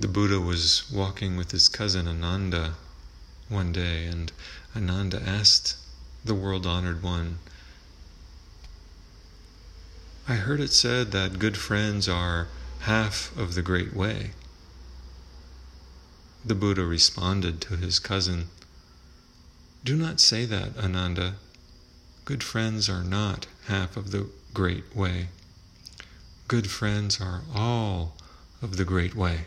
The Buddha was walking with his cousin Ananda one day, and Ananda asked the world honored one, I heard it said that good friends are half of the great way. The Buddha responded to his cousin, Do not say that, Ananda. Good friends are not half of the great way. Good friends are all of the great way.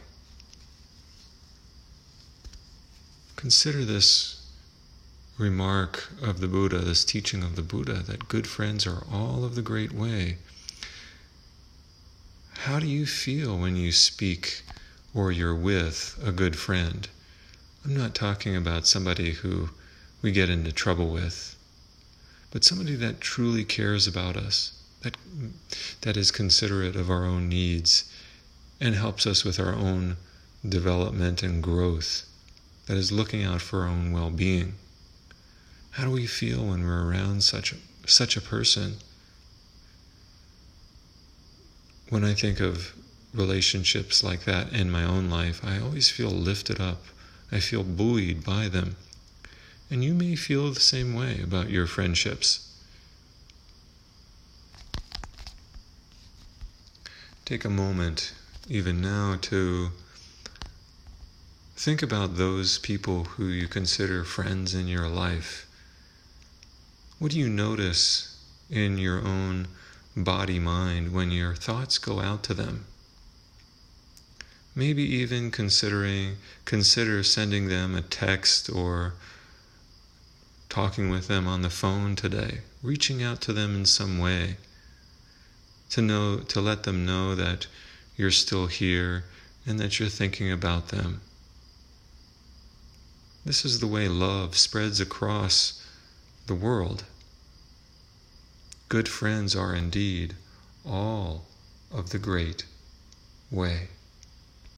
Consider this remark of the Buddha, this teaching of the Buddha, that good friends are all of the great way. How do you feel when you speak or you're with a good friend? I'm not talking about somebody who we get into trouble with, but somebody that truly cares about us, that, that is considerate of our own needs, and helps us with our own development and growth that is looking out for our own well being. How do we feel when we're around such a, such a person? When I think of relationships like that in my own life, I always feel lifted up. I feel buoyed by them. And you may feel the same way about your friendships. Take a moment, even now, to Think about those people who you consider friends in your life. What do you notice in your own body mind when your thoughts go out to them? Maybe even considering consider sending them a text or talking with them on the phone today, reaching out to them in some way to know to let them know that you're still here and that you're thinking about them. This is the way love spreads across the world. Good friends are indeed all of the great way.